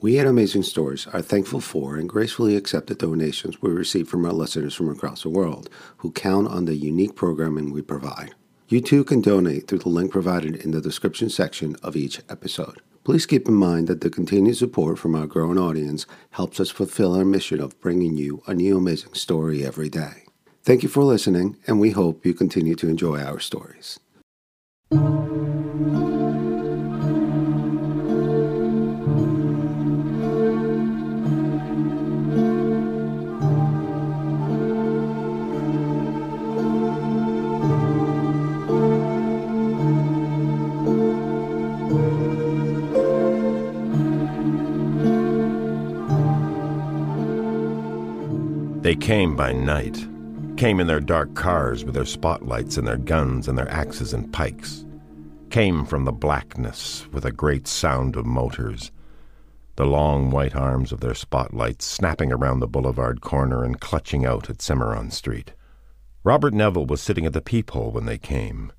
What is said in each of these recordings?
We at Amazing Stories are thankful for and gracefully accept the donations we receive from our listeners from across the world who count on the unique programming we provide. You too can donate through the link provided in the description section of each episode. Please keep in mind that the continued support from our growing audience helps us fulfill our mission of bringing you a new amazing story every day. Thank you for listening, and we hope you continue to enjoy our stories. They came by night, came in their dark cars with their spotlights and their guns and their axes and pikes, came from the blackness with a great sound of motors, the long white arms of their spotlights snapping around the boulevard corner and clutching out at Cimarron Street. Robert Neville was sitting at the peephole when they came.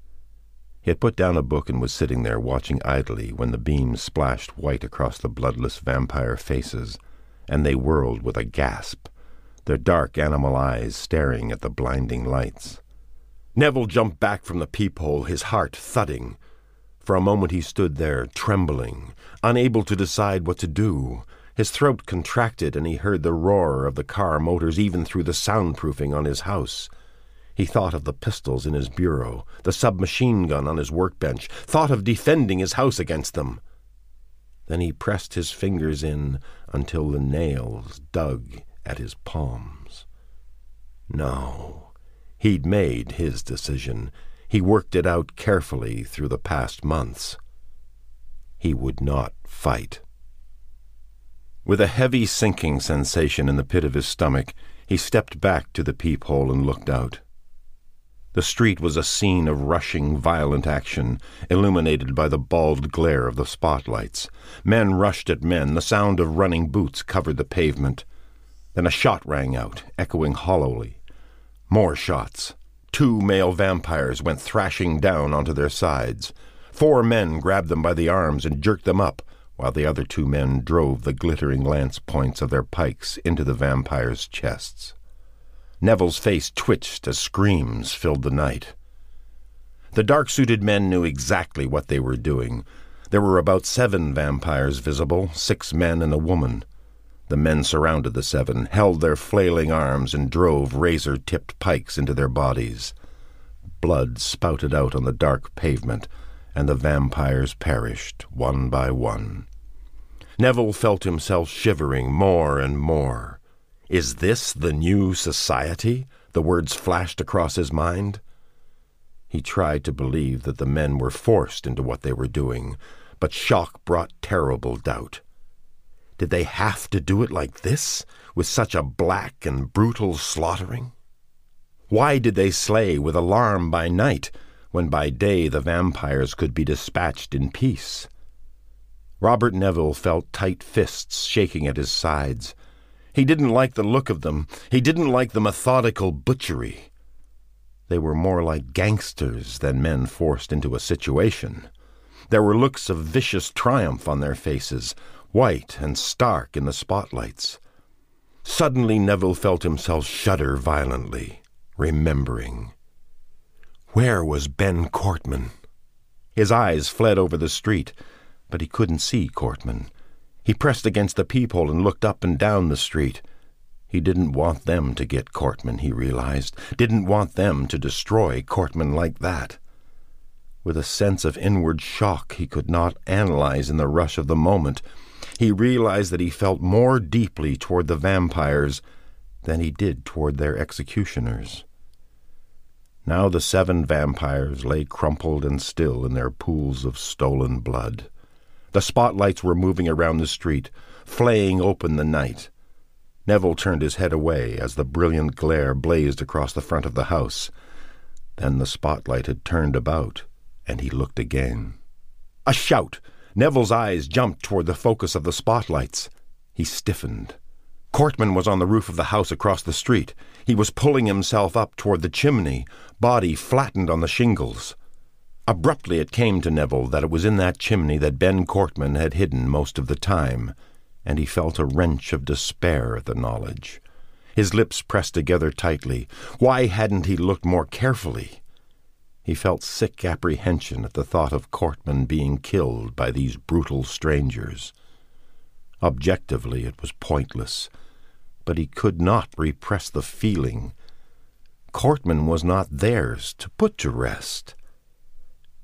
He had put down a book and was sitting there watching idly when the beams splashed white across the bloodless vampire faces, and they whirled with a gasp their dark animal eyes staring at the blinding lights. Neville jumped back from the peephole, his heart thudding. For a moment he stood there, trembling, unable to decide what to do. His throat contracted, and he heard the roar of the car motors even through the soundproofing on his house. He thought of the pistols in his bureau, the submachine gun on his workbench, thought of defending his house against them. Then he pressed his fingers in until the nails dug at his palms. No, he'd made his decision. He worked it out carefully through the past months. He would not fight. With a heavy sinking sensation in the pit of his stomach, he stepped back to the peephole and looked out. The street was a scene of rushing, violent action, illuminated by the bald glare of the spotlights. Men rushed at men, the sound of running boots covered the pavement. Then a shot rang out, echoing hollowly. More shots. Two male vampires went thrashing down onto their sides. Four men grabbed them by the arms and jerked them up, while the other two men drove the glittering lance points of their pikes into the vampires' chests. Neville's face twitched as screams filled the night. The dark suited men knew exactly what they were doing. There were about seven vampires visible, six men and a woman. The men surrounded the seven, held their flailing arms, and drove razor tipped pikes into their bodies. Blood spouted out on the dark pavement, and the vampires perished one by one. Neville felt himself shivering more and more. Is this the new society? The words flashed across his mind. He tried to believe that the men were forced into what they were doing, but shock brought terrible doubt. Did they have to do it like this, with such a black and brutal slaughtering? Why did they slay with alarm by night, when by day the vampires could be dispatched in peace? Robert Neville felt tight fists shaking at his sides. He didn't like the look of them. He didn't like the methodical butchery. They were more like gangsters than men forced into a situation. There were looks of vicious triumph on their faces, white and stark in the spotlights. Suddenly Neville felt himself shudder violently, remembering. Where was Ben Cortman? His eyes fled over the street, but he couldn't see Cortman. He pressed against the peephole and looked up and down the street. He didn't want them to get Cortman, he realized. Didn't want them to destroy Cortman like that. With a sense of inward shock he could not analyze in the rush of the moment, he realized that he felt more deeply toward the vampires than he did toward their executioners. Now the seven vampires lay crumpled and still in their pools of stolen blood. The spotlights were moving around the street, flaying open the night. Neville turned his head away as the brilliant glare blazed across the front of the house. Then the spotlight had turned about, and he looked again. A shout! Neville's eyes jumped toward the focus of the spotlights. He stiffened. Cortman was on the roof of the house across the street. He was pulling himself up toward the chimney, body flattened on the shingles. Abruptly it came to Neville that it was in that chimney that Ben Cortman had hidden most of the time. and he felt a wrench of despair at the knowledge. His lips pressed together tightly. Why hadn't he looked more carefully? He felt sick apprehension at the thought of Cortman being killed by these brutal strangers. Objectively, it was pointless, but he could not repress the feeling. Cortman was not theirs to put to rest.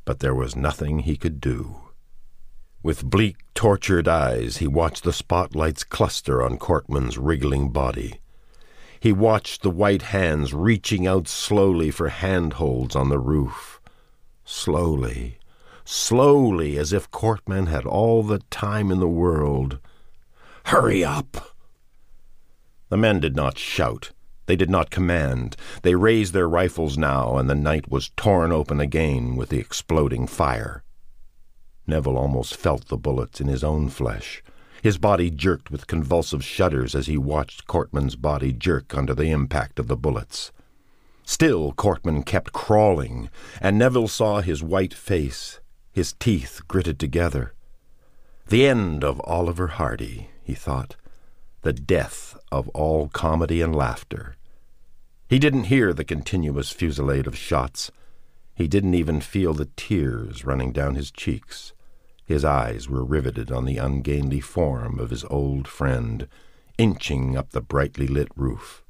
But there was nothing he could do. With bleak, tortured eyes, he watched the spotlights cluster on Cortman's wriggling body. He watched the white hands reaching out slowly for handholds on the roof. Slowly, slowly, as if Cortman had all the time in the world. Hurry up! The men did not shout. They did not command. They raised their rifles now, and the night was torn open again with the exploding fire. Neville almost felt the bullets in his own flesh. His body jerked with convulsive shudders as he watched Cortman's body jerk under the impact of the bullets. Still, Cortman kept crawling, and Neville saw his white face, his teeth gritted together. The end of Oliver Hardy he thought, the death of all comedy and laughter. He didn't hear the continuous fusillade of shots. He didn't even feel the tears running down his cheeks. His eyes were riveted on the ungainly form of his old friend, inching up the brightly lit roof.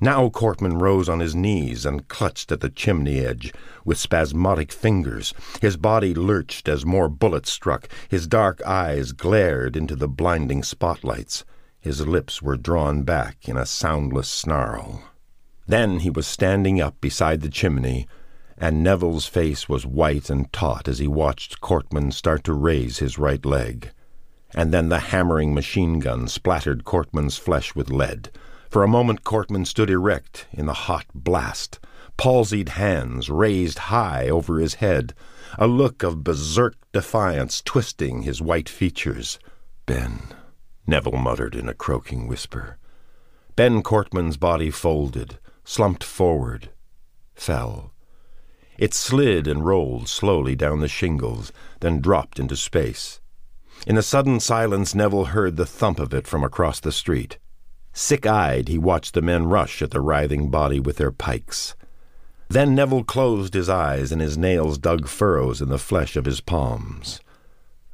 Now Cortman rose on his knees and clutched at the chimney edge with spasmodic fingers. His body lurched as more bullets struck. His dark eyes glared into the blinding spotlights. His lips were drawn back in a soundless snarl. Then he was standing up beside the chimney, and Neville's face was white and taut as he watched Cortman start to raise his right leg. And then the hammering machine gun splattered Cortman's flesh with lead. For a moment, Cortman stood erect in the hot blast, palsied hands raised high over his head, a look of berserk defiance twisting his white features. Ben, Neville muttered in a croaking whisper. Ben Cortman's body folded, slumped forward, fell. It slid and rolled slowly down the shingles, then dropped into space. In the sudden silence, Neville heard the thump of it from across the street. Sick eyed, he watched the men rush at the writhing body with their pikes. Then Neville closed his eyes and his nails dug furrows in the flesh of his palms.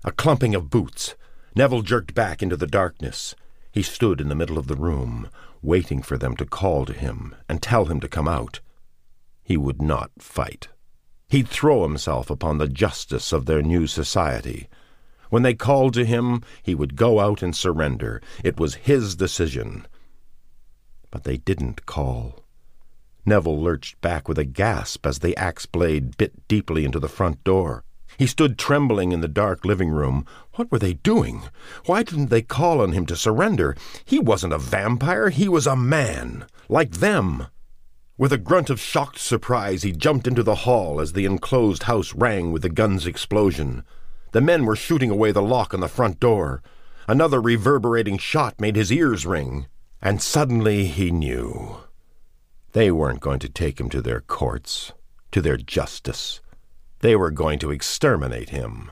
A clumping of boots. Neville jerked back into the darkness. He stood in the middle of the room, waiting for them to call to him and tell him to come out. He would not fight. He'd throw himself upon the justice of their new society. When they called to him, he would go out and surrender. It was his decision. But they didn't call. Neville lurched back with a gasp as the axe blade bit deeply into the front door. He stood trembling in the dark living room. What were they doing? Why didn't they call on him to surrender? He wasn't a vampire, he was a man, like them. With a grunt of shocked surprise, he jumped into the hall as the enclosed house rang with the gun's explosion. The men were shooting away the lock on the front door. Another reverberating shot made his ears ring. And suddenly he knew. They weren't going to take him to their courts, to their justice. They were going to exterminate him.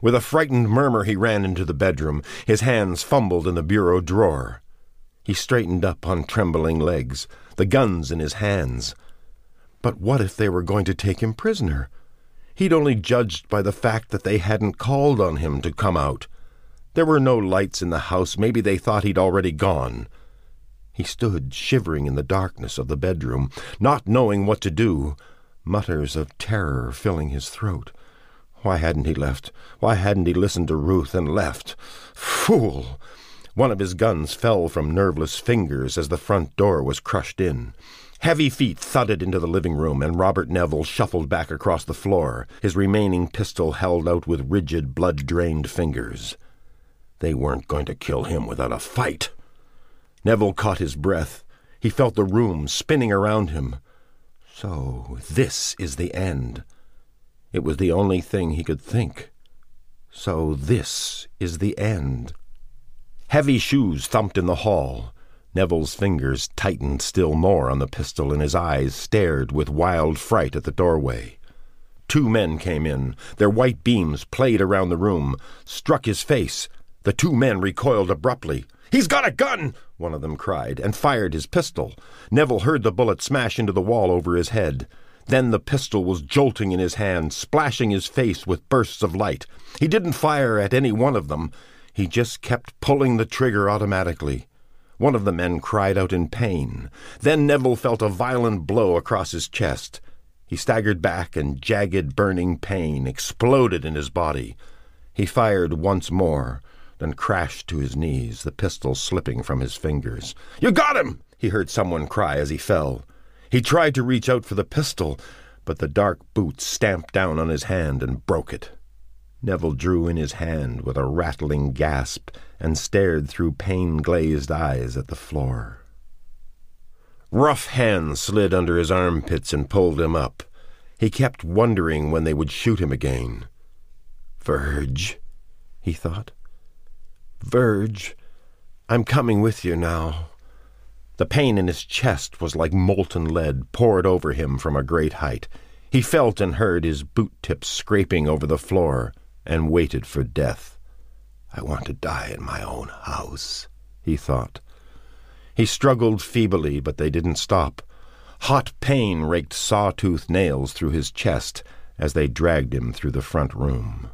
With a frightened murmur, he ran into the bedroom. His hands fumbled in the bureau drawer. He straightened up on trembling legs, the guns in his hands. But what if they were going to take him prisoner? He'd only judged by the fact that they hadn't called on him to come out. There were no lights in the house. Maybe they thought he'd already gone. He stood shivering in the darkness of the bedroom, not knowing what to do, mutters of terror filling his throat. Why hadn't he left? Why hadn't he listened to Ruth and left? Fool! One of his guns fell from nerveless fingers as the front door was crushed in. Heavy feet thudded into the living room, and Robert Neville shuffled back across the floor, his remaining pistol held out with rigid, blood drained fingers. They weren't going to kill him without a fight. Neville caught his breath. He felt the room spinning around him. So, this is the end. It was the only thing he could think. So, this is the end. Heavy shoes thumped in the hall. Neville's fingers tightened still more on the pistol, and his eyes stared with wild fright at the doorway. Two men came in. Their white beams played around the room, struck his face, The two men recoiled abruptly. He's got a gun! one of them cried, and fired his pistol. Neville heard the bullet smash into the wall over his head. Then the pistol was jolting in his hand, splashing his face with bursts of light. He didn't fire at any one of them. He just kept pulling the trigger automatically. One of the men cried out in pain. Then Neville felt a violent blow across his chest. He staggered back, and jagged, burning pain exploded in his body. He fired once more, then crashed to his knees, the pistol slipping from his fingers. You got him! he heard someone cry as he fell. He tried to reach out for the pistol, but the dark boot stamped down on his hand and broke it. Neville drew in his hand with a rattling gasp and stared through pain glazed eyes at the floor. Rough hands slid under his armpits and pulled him up. He kept wondering when they would shoot him again. Virge, he thought. Virge, I'm coming with you now. The pain in his chest was like molten lead poured over him from a great height. He felt and heard his boot tips scraping over the floor and waited for death. I want to die in my own house, he thought. He struggled feebly, but they didn't stop. Hot pain raked sawtooth nails through his chest as they dragged him through the front room.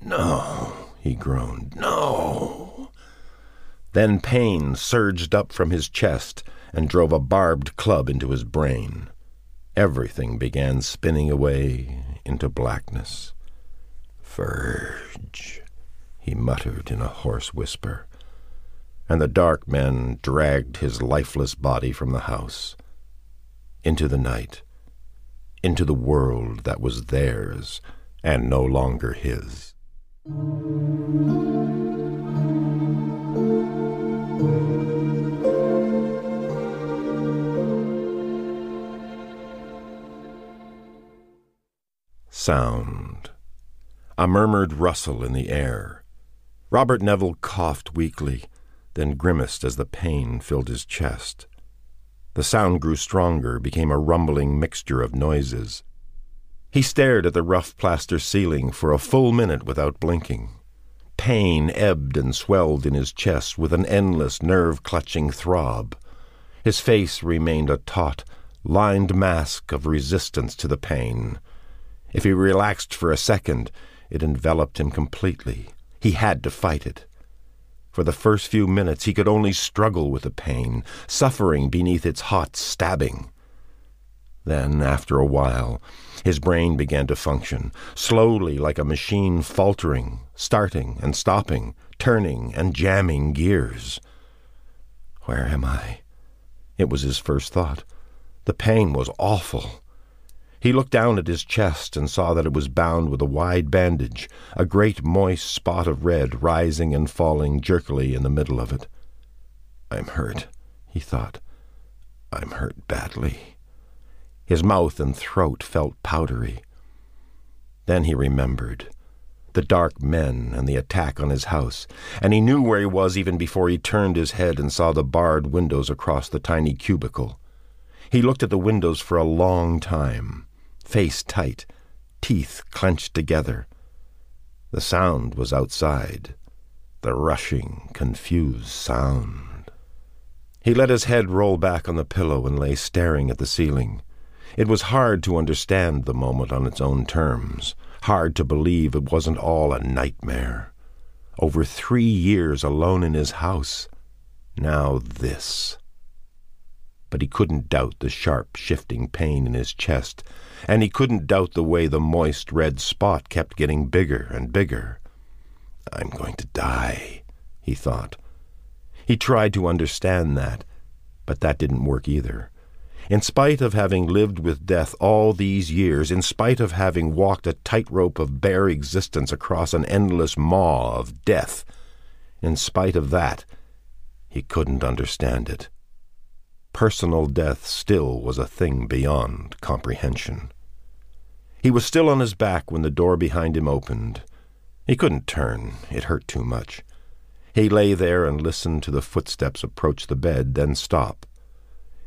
No, he groaned. No. Then pain surged up from his chest and drove a barbed club into his brain. Everything began spinning away into blackness. Virge, he muttered in a hoarse whisper, and the dark men dragged his lifeless body from the house, into the night, into the world that was theirs and no longer his. Sound. A murmured rustle in the air. Robert Neville coughed weakly, then grimaced as the pain filled his chest. The sound grew stronger, became a rumbling mixture of noises. He stared at the rough plaster ceiling for a full minute without blinking. Pain ebbed and swelled in his chest with an endless nerve clutching throb. His face remained a taut, lined mask of resistance to the pain. If he relaxed for a second, it enveloped him completely. He had to fight it. For the first few minutes, he could only struggle with the pain, suffering beneath its hot stabbing. Then, after a while, his brain began to function, slowly like a machine faltering, starting and stopping, turning and jamming gears. Where am I? It was his first thought. The pain was awful. He looked down at his chest and saw that it was bound with a wide bandage, a great moist spot of red rising and falling jerkily in the middle of it. I'm hurt, he thought. I'm hurt badly. His mouth and throat felt powdery. Then he remembered the dark men and the attack on his house, and he knew where he was even before he turned his head and saw the barred windows across the tiny cubicle. He looked at the windows for a long time, face tight, teeth clenched together. The sound was outside, the rushing, confused sound. He let his head roll back on the pillow and lay staring at the ceiling. It was hard to understand the moment on its own terms, hard to believe it wasn't all a nightmare. Over three years alone in his house. Now this. But he couldn't doubt the sharp, shifting pain in his chest, and he couldn't doubt the way the moist red spot kept getting bigger and bigger. I'm going to die, he thought. He tried to understand that, but that didn't work either. In spite of having lived with death all these years, in spite of having walked a tightrope of bare existence across an endless maw of death, in spite of that, he couldn't understand it. Personal death still was a thing beyond comprehension. He was still on his back when the door behind him opened. He couldn't turn, it hurt too much. He lay there and listened to the footsteps approach the bed, then stop.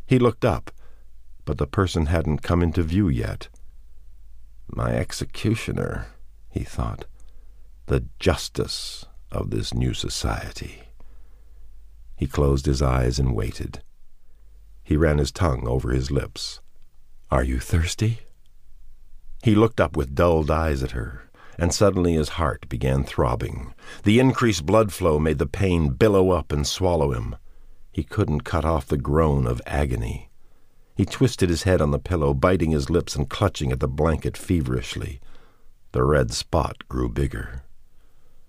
He looked up but the person hadn't come into view yet. My executioner, he thought. The justice of this new society. He closed his eyes and waited. He ran his tongue over his lips. Are you thirsty? He looked up with dulled eyes at her, and suddenly his heart began throbbing. The increased blood flow made the pain billow up and swallow him. He couldn't cut off the groan of agony. He twisted his head on the pillow, biting his lips and clutching at the blanket feverishly. The red spot grew bigger.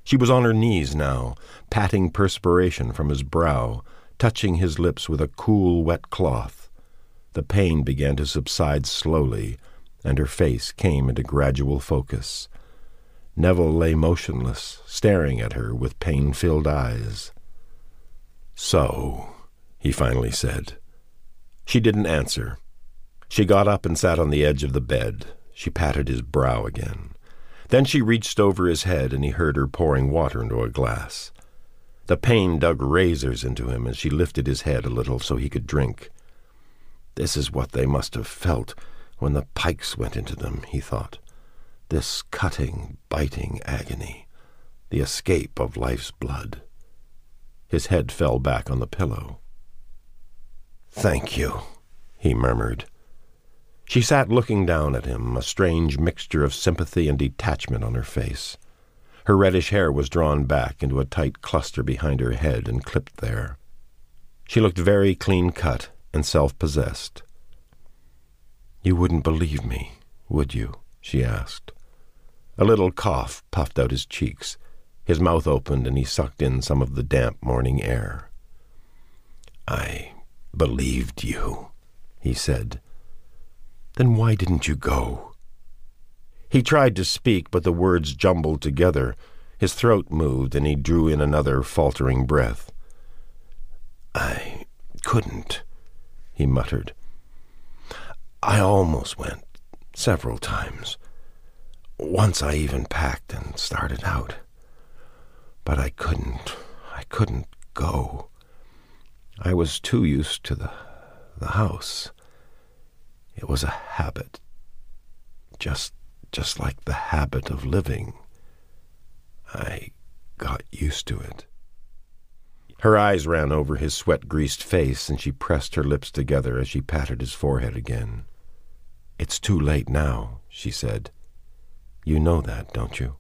She was on her knees now, patting perspiration from his brow, touching his lips with a cool, wet cloth. The pain began to subside slowly, and her face came into gradual focus. Neville lay motionless, staring at her with pain filled eyes. So, he finally said. She didn't answer. She got up and sat on the edge of the bed. She patted his brow again. Then she reached over his head and he heard her pouring water into a glass. The pain dug razors into him as she lifted his head a little so he could drink. This is what they must have felt when the pikes went into them, he thought. This cutting, biting agony, the escape of life's blood. His head fell back on the pillow. Thank you, he murmured. She sat looking down at him, a strange mixture of sympathy and detachment on her face. Her reddish hair was drawn back into a tight cluster behind her head and clipped there. She looked very clean cut and self possessed. You wouldn't believe me, would you? she asked. A little cough puffed out his cheeks. His mouth opened and he sucked in some of the damp morning air. I believed you, he said. Then why didn't you go? He tried to speak, but the words jumbled together. His throat moved, and he drew in another faltering breath. I couldn't, he muttered. I almost went, several times. Once I even packed and started out. But I couldn't. I couldn't go. I was too used to the the house. It was a habit. Just just like the habit of living. I got used to it. Her eyes ran over his sweat greased face, and she pressed her lips together as she patted his forehead again. It's too late now, she said. You know that, don't you?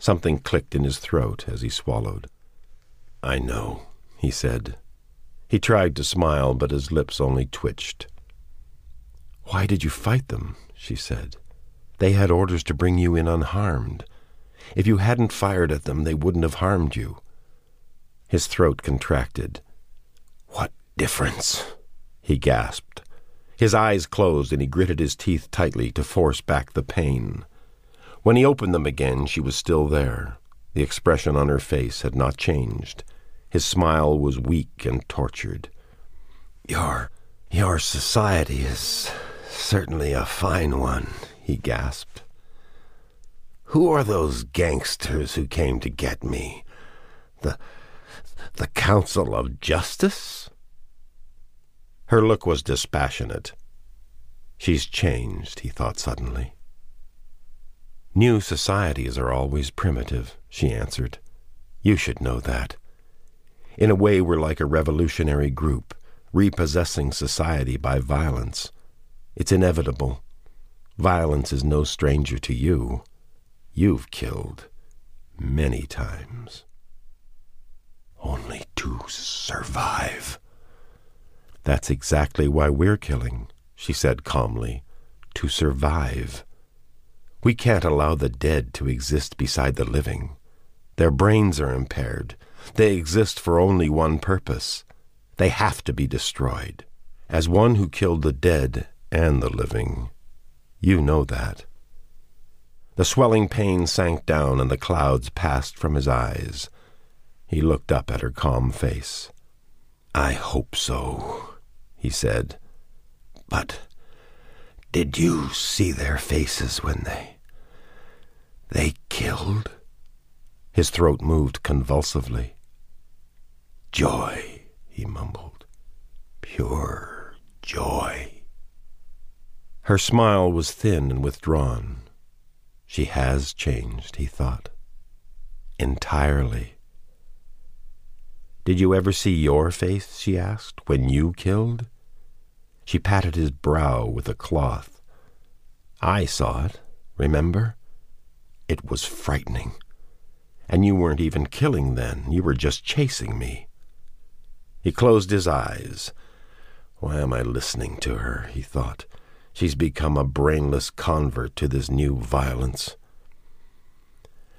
Something clicked in his throat as he swallowed. I know, he said. He tried to smile, but his lips only twitched. Why did you fight them? she said. They had orders to bring you in unharmed. If you hadn't fired at them, they wouldn't have harmed you. His throat contracted. What difference? he gasped. His eyes closed and he gritted his teeth tightly to force back the pain. When he opened them again, she was still there. The expression on her face had not changed. His smile was weak and tortured. Your, your society is certainly a fine one, he gasped. Who are those gangsters who came to get me? The, the Council of Justice? Her look was dispassionate. She's changed, he thought suddenly. New societies are always primitive, she answered. You should know that. In a way, we're like a revolutionary group, repossessing society by violence. It's inevitable. Violence is no stranger to you. You've killed many times. Only to survive. That's exactly why we're killing, she said calmly. To survive. We can't allow the dead to exist beside the living. Their brains are impaired. They exist for only one purpose. They have to be destroyed. As one who killed the dead and the living, you know that. The swelling pain sank down and the clouds passed from his eyes. He looked up at her calm face. I hope so, he said. But did you see their faces when they they killed? His throat moved convulsively. Joy, he mumbled. Pure joy. Her smile was thin and withdrawn. She has changed, he thought. entirely. Did you ever see your face, she asked, when you killed? She patted his brow with a cloth. I saw it, remember? It was frightening. And you weren't even killing then, you were just chasing me. He closed his eyes. Why am I listening to her? he thought. She's become a brainless convert to this new violence.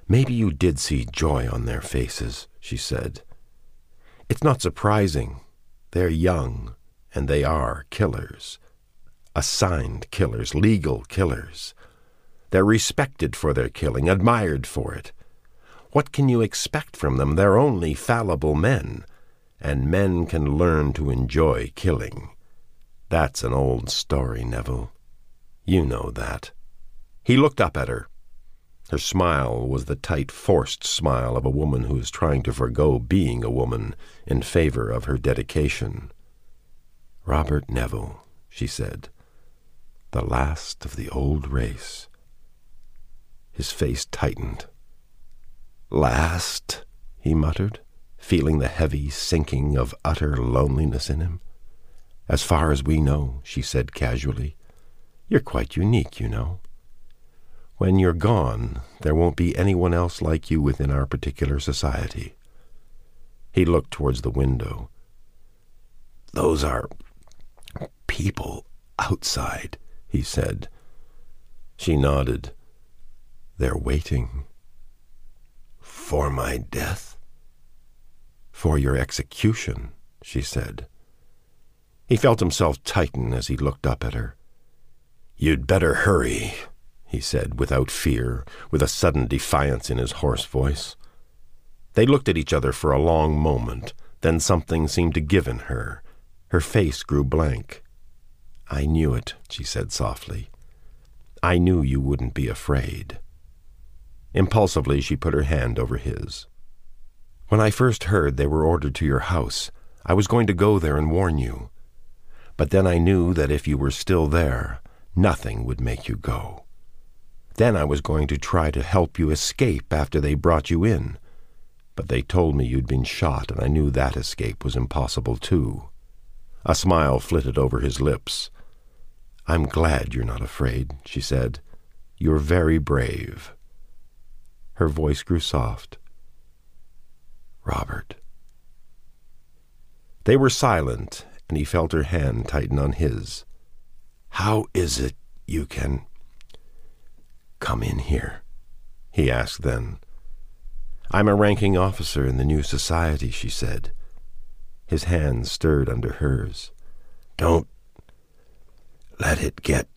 Maybe you did see joy on their faces, she said. It's not surprising. They're young, and they are killers. Assigned killers, legal killers. They're respected for their killing, admired for it. What can you expect from them? They're only fallible men, and men can learn to enjoy killing. That's an old story, Neville. You know that. He looked up at her. Her smile was the tight, forced smile of a woman who is trying to forego being a woman in favor of her dedication. Robert Neville, she said, the last of the old race. His face tightened. Last, he muttered, feeling the heavy sinking of utter loneliness in him. As far as we know, she said casually. You're quite unique, you know. When you're gone, there won't be anyone else like you within our particular society. He looked towards the window. Those are people outside, he said. She nodded. They're waiting. For my death? For your execution, she said. He felt himself tighten as he looked up at her. You'd better hurry, he said, without fear, with a sudden defiance in his hoarse voice. They looked at each other for a long moment, then something seemed to give in her. Her face grew blank. I knew it, she said softly. I knew you wouldn't be afraid. Impulsively, she put her hand over his. When I first heard they were ordered to your house, I was going to go there and warn you. But then I knew that if you were still there, nothing would make you go. Then I was going to try to help you escape after they brought you in. But they told me you'd been shot, and I knew that escape was impossible, too. A smile flitted over his lips. I'm glad you're not afraid, she said. You're very brave. Her voice grew soft. Robert. They were silent, and he felt her hand tighten on his. How is it you can come in here? he asked then. I'm a ranking officer in the new society, she said. His hand stirred under hers. Don't let it get.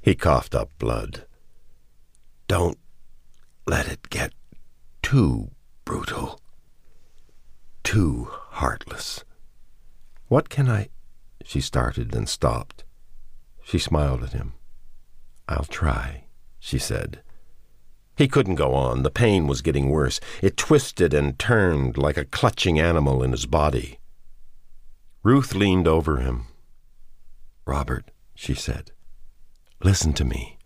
He coughed up blood. Don't let it get too brutal, too heartless. What can I. She started and stopped. She smiled at him. I'll try, she said. He couldn't go on. The pain was getting worse. It twisted and turned like a clutching animal in his body. Ruth leaned over him. Robert, she said, listen to me.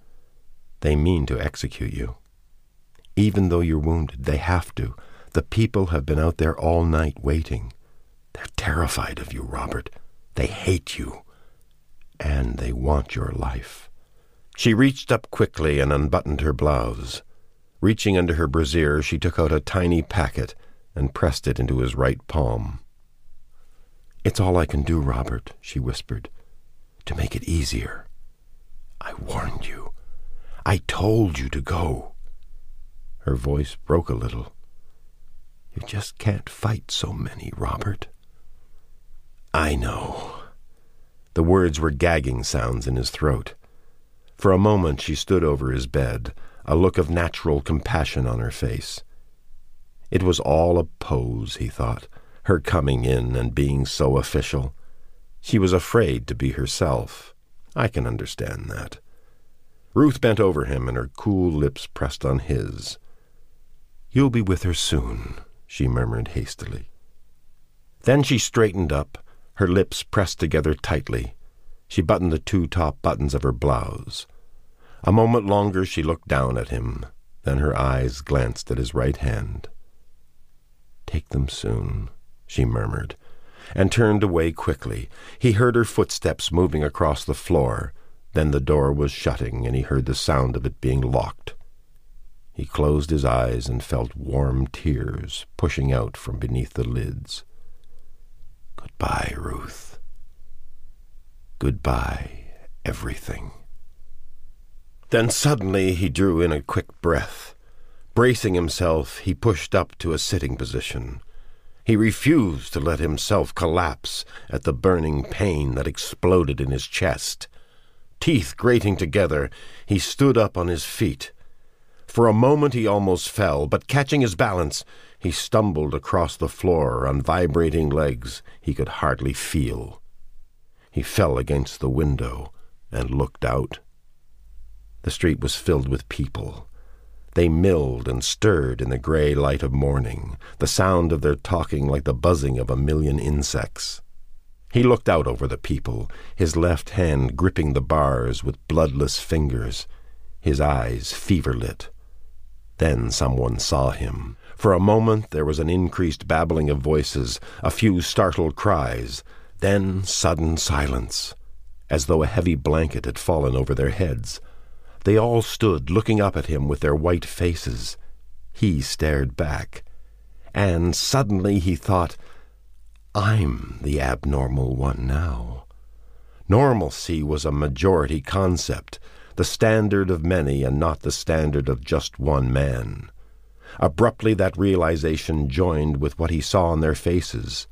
They mean to execute you. Even though you're wounded, they have to. The people have been out there all night waiting. They're terrified of you, Robert. They hate you. And they want your life. She reached up quickly and unbuttoned her blouse. Reaching under her brassiere, she took out a tiny packet and pressed it into his right palm. It's all I can do, Robert, she whispered, to make it easier. I warned you. I told you to go. Her voice broke a little. You just can't fight so many, Robert. I know. The words were gagging sounds in his throat. For a moment she stood over his bed, a look of natural compassion on her face. It was all a pose, he thought, her coming in and being so official. She was afraid to be herself. I can understand that. Ruth bent over him and her cool lips pressed on his. You'll be with her soon, she murmured hastily. Then she straightened up, her lips pressed together tightly. She buttoned the two top buttons of her blouse. A moment longer she looked down at him, Then her eyes glanced at his right hand. Take them soon, she murmured, and turned away quickly. He heard her footsteps moving across the floor. Then the door was shutting, and he heard the sound of it being locked. He closed his eyes and felt warm tears pushing out from beneath the lids. Goodbye, Ruth. Goodbye, everything. Then suddenly he drew in a quick breath. Bracing himself, he pushed up to a sitting position. He refused to let himself collapse at the burning pain that exploded in his chest. Teeth grating together, he stood up on his feet. For a moment he almost fell, but catching his balance, he stumbled across the floor on vibrating legs he could hardly feel. He fell against the window and looked out. The street was filled with people. They milled and stirred in the gray light of morning, the sound of their talking like the buzzing of a million insects. He looked out over the people, his left hand gripping the bars with bloodless fingers, his eyes fever lit. Then someone saw him. For a moment there was an increased babbling of voices, a few startled cries, then sudden silence, as though a heavy blanket had fallen over their heads. They all stood looking up at him with their white faces. He stared back. And suddenly he thought, I'm the abnormal one now. Normalcy was a majority concept, the standard of many and not the standard of just one man. Abruptly that realization joined with what he saw on their faces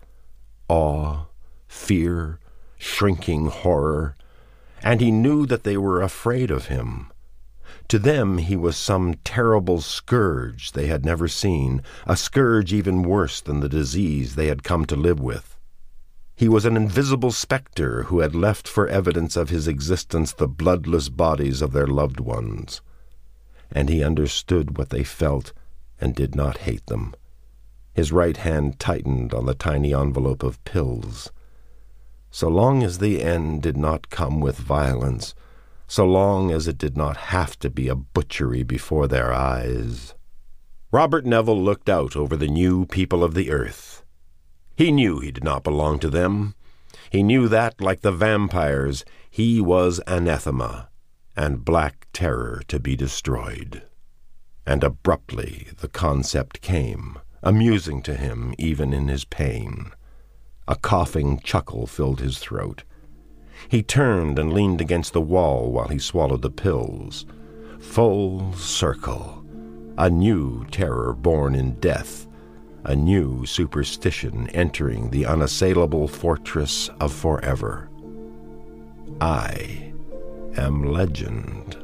awe, fear, shrinking horror, and he knew that they were afraid of him. To them he was some terrible scourge they had never seen, a scourge even worse than the disease they had come to live with. He was an invisible spectre who had left for evidence of his existence the bloodless bodies of their loved ones. And he understood what they felt and did not hate them. His right hand tightened on the tiny envelope of pills. So long as the end did not come with violence, so long as it did not have to be a butchery before their eyes. Robert Neville looked out over the new people of the earth. He knew he did not belong to them. He knew that, like the vampires, he was anathema, and black terror to be destroyed. And abruptly the concept came, amusing to him even in his pain. A coughing chuckle filled his throat. He turned and leaned against the wall while he swallowed the pills. Full circle. A new terror born in death. A new superstition entering the unassailable fortress of forever. I am legend.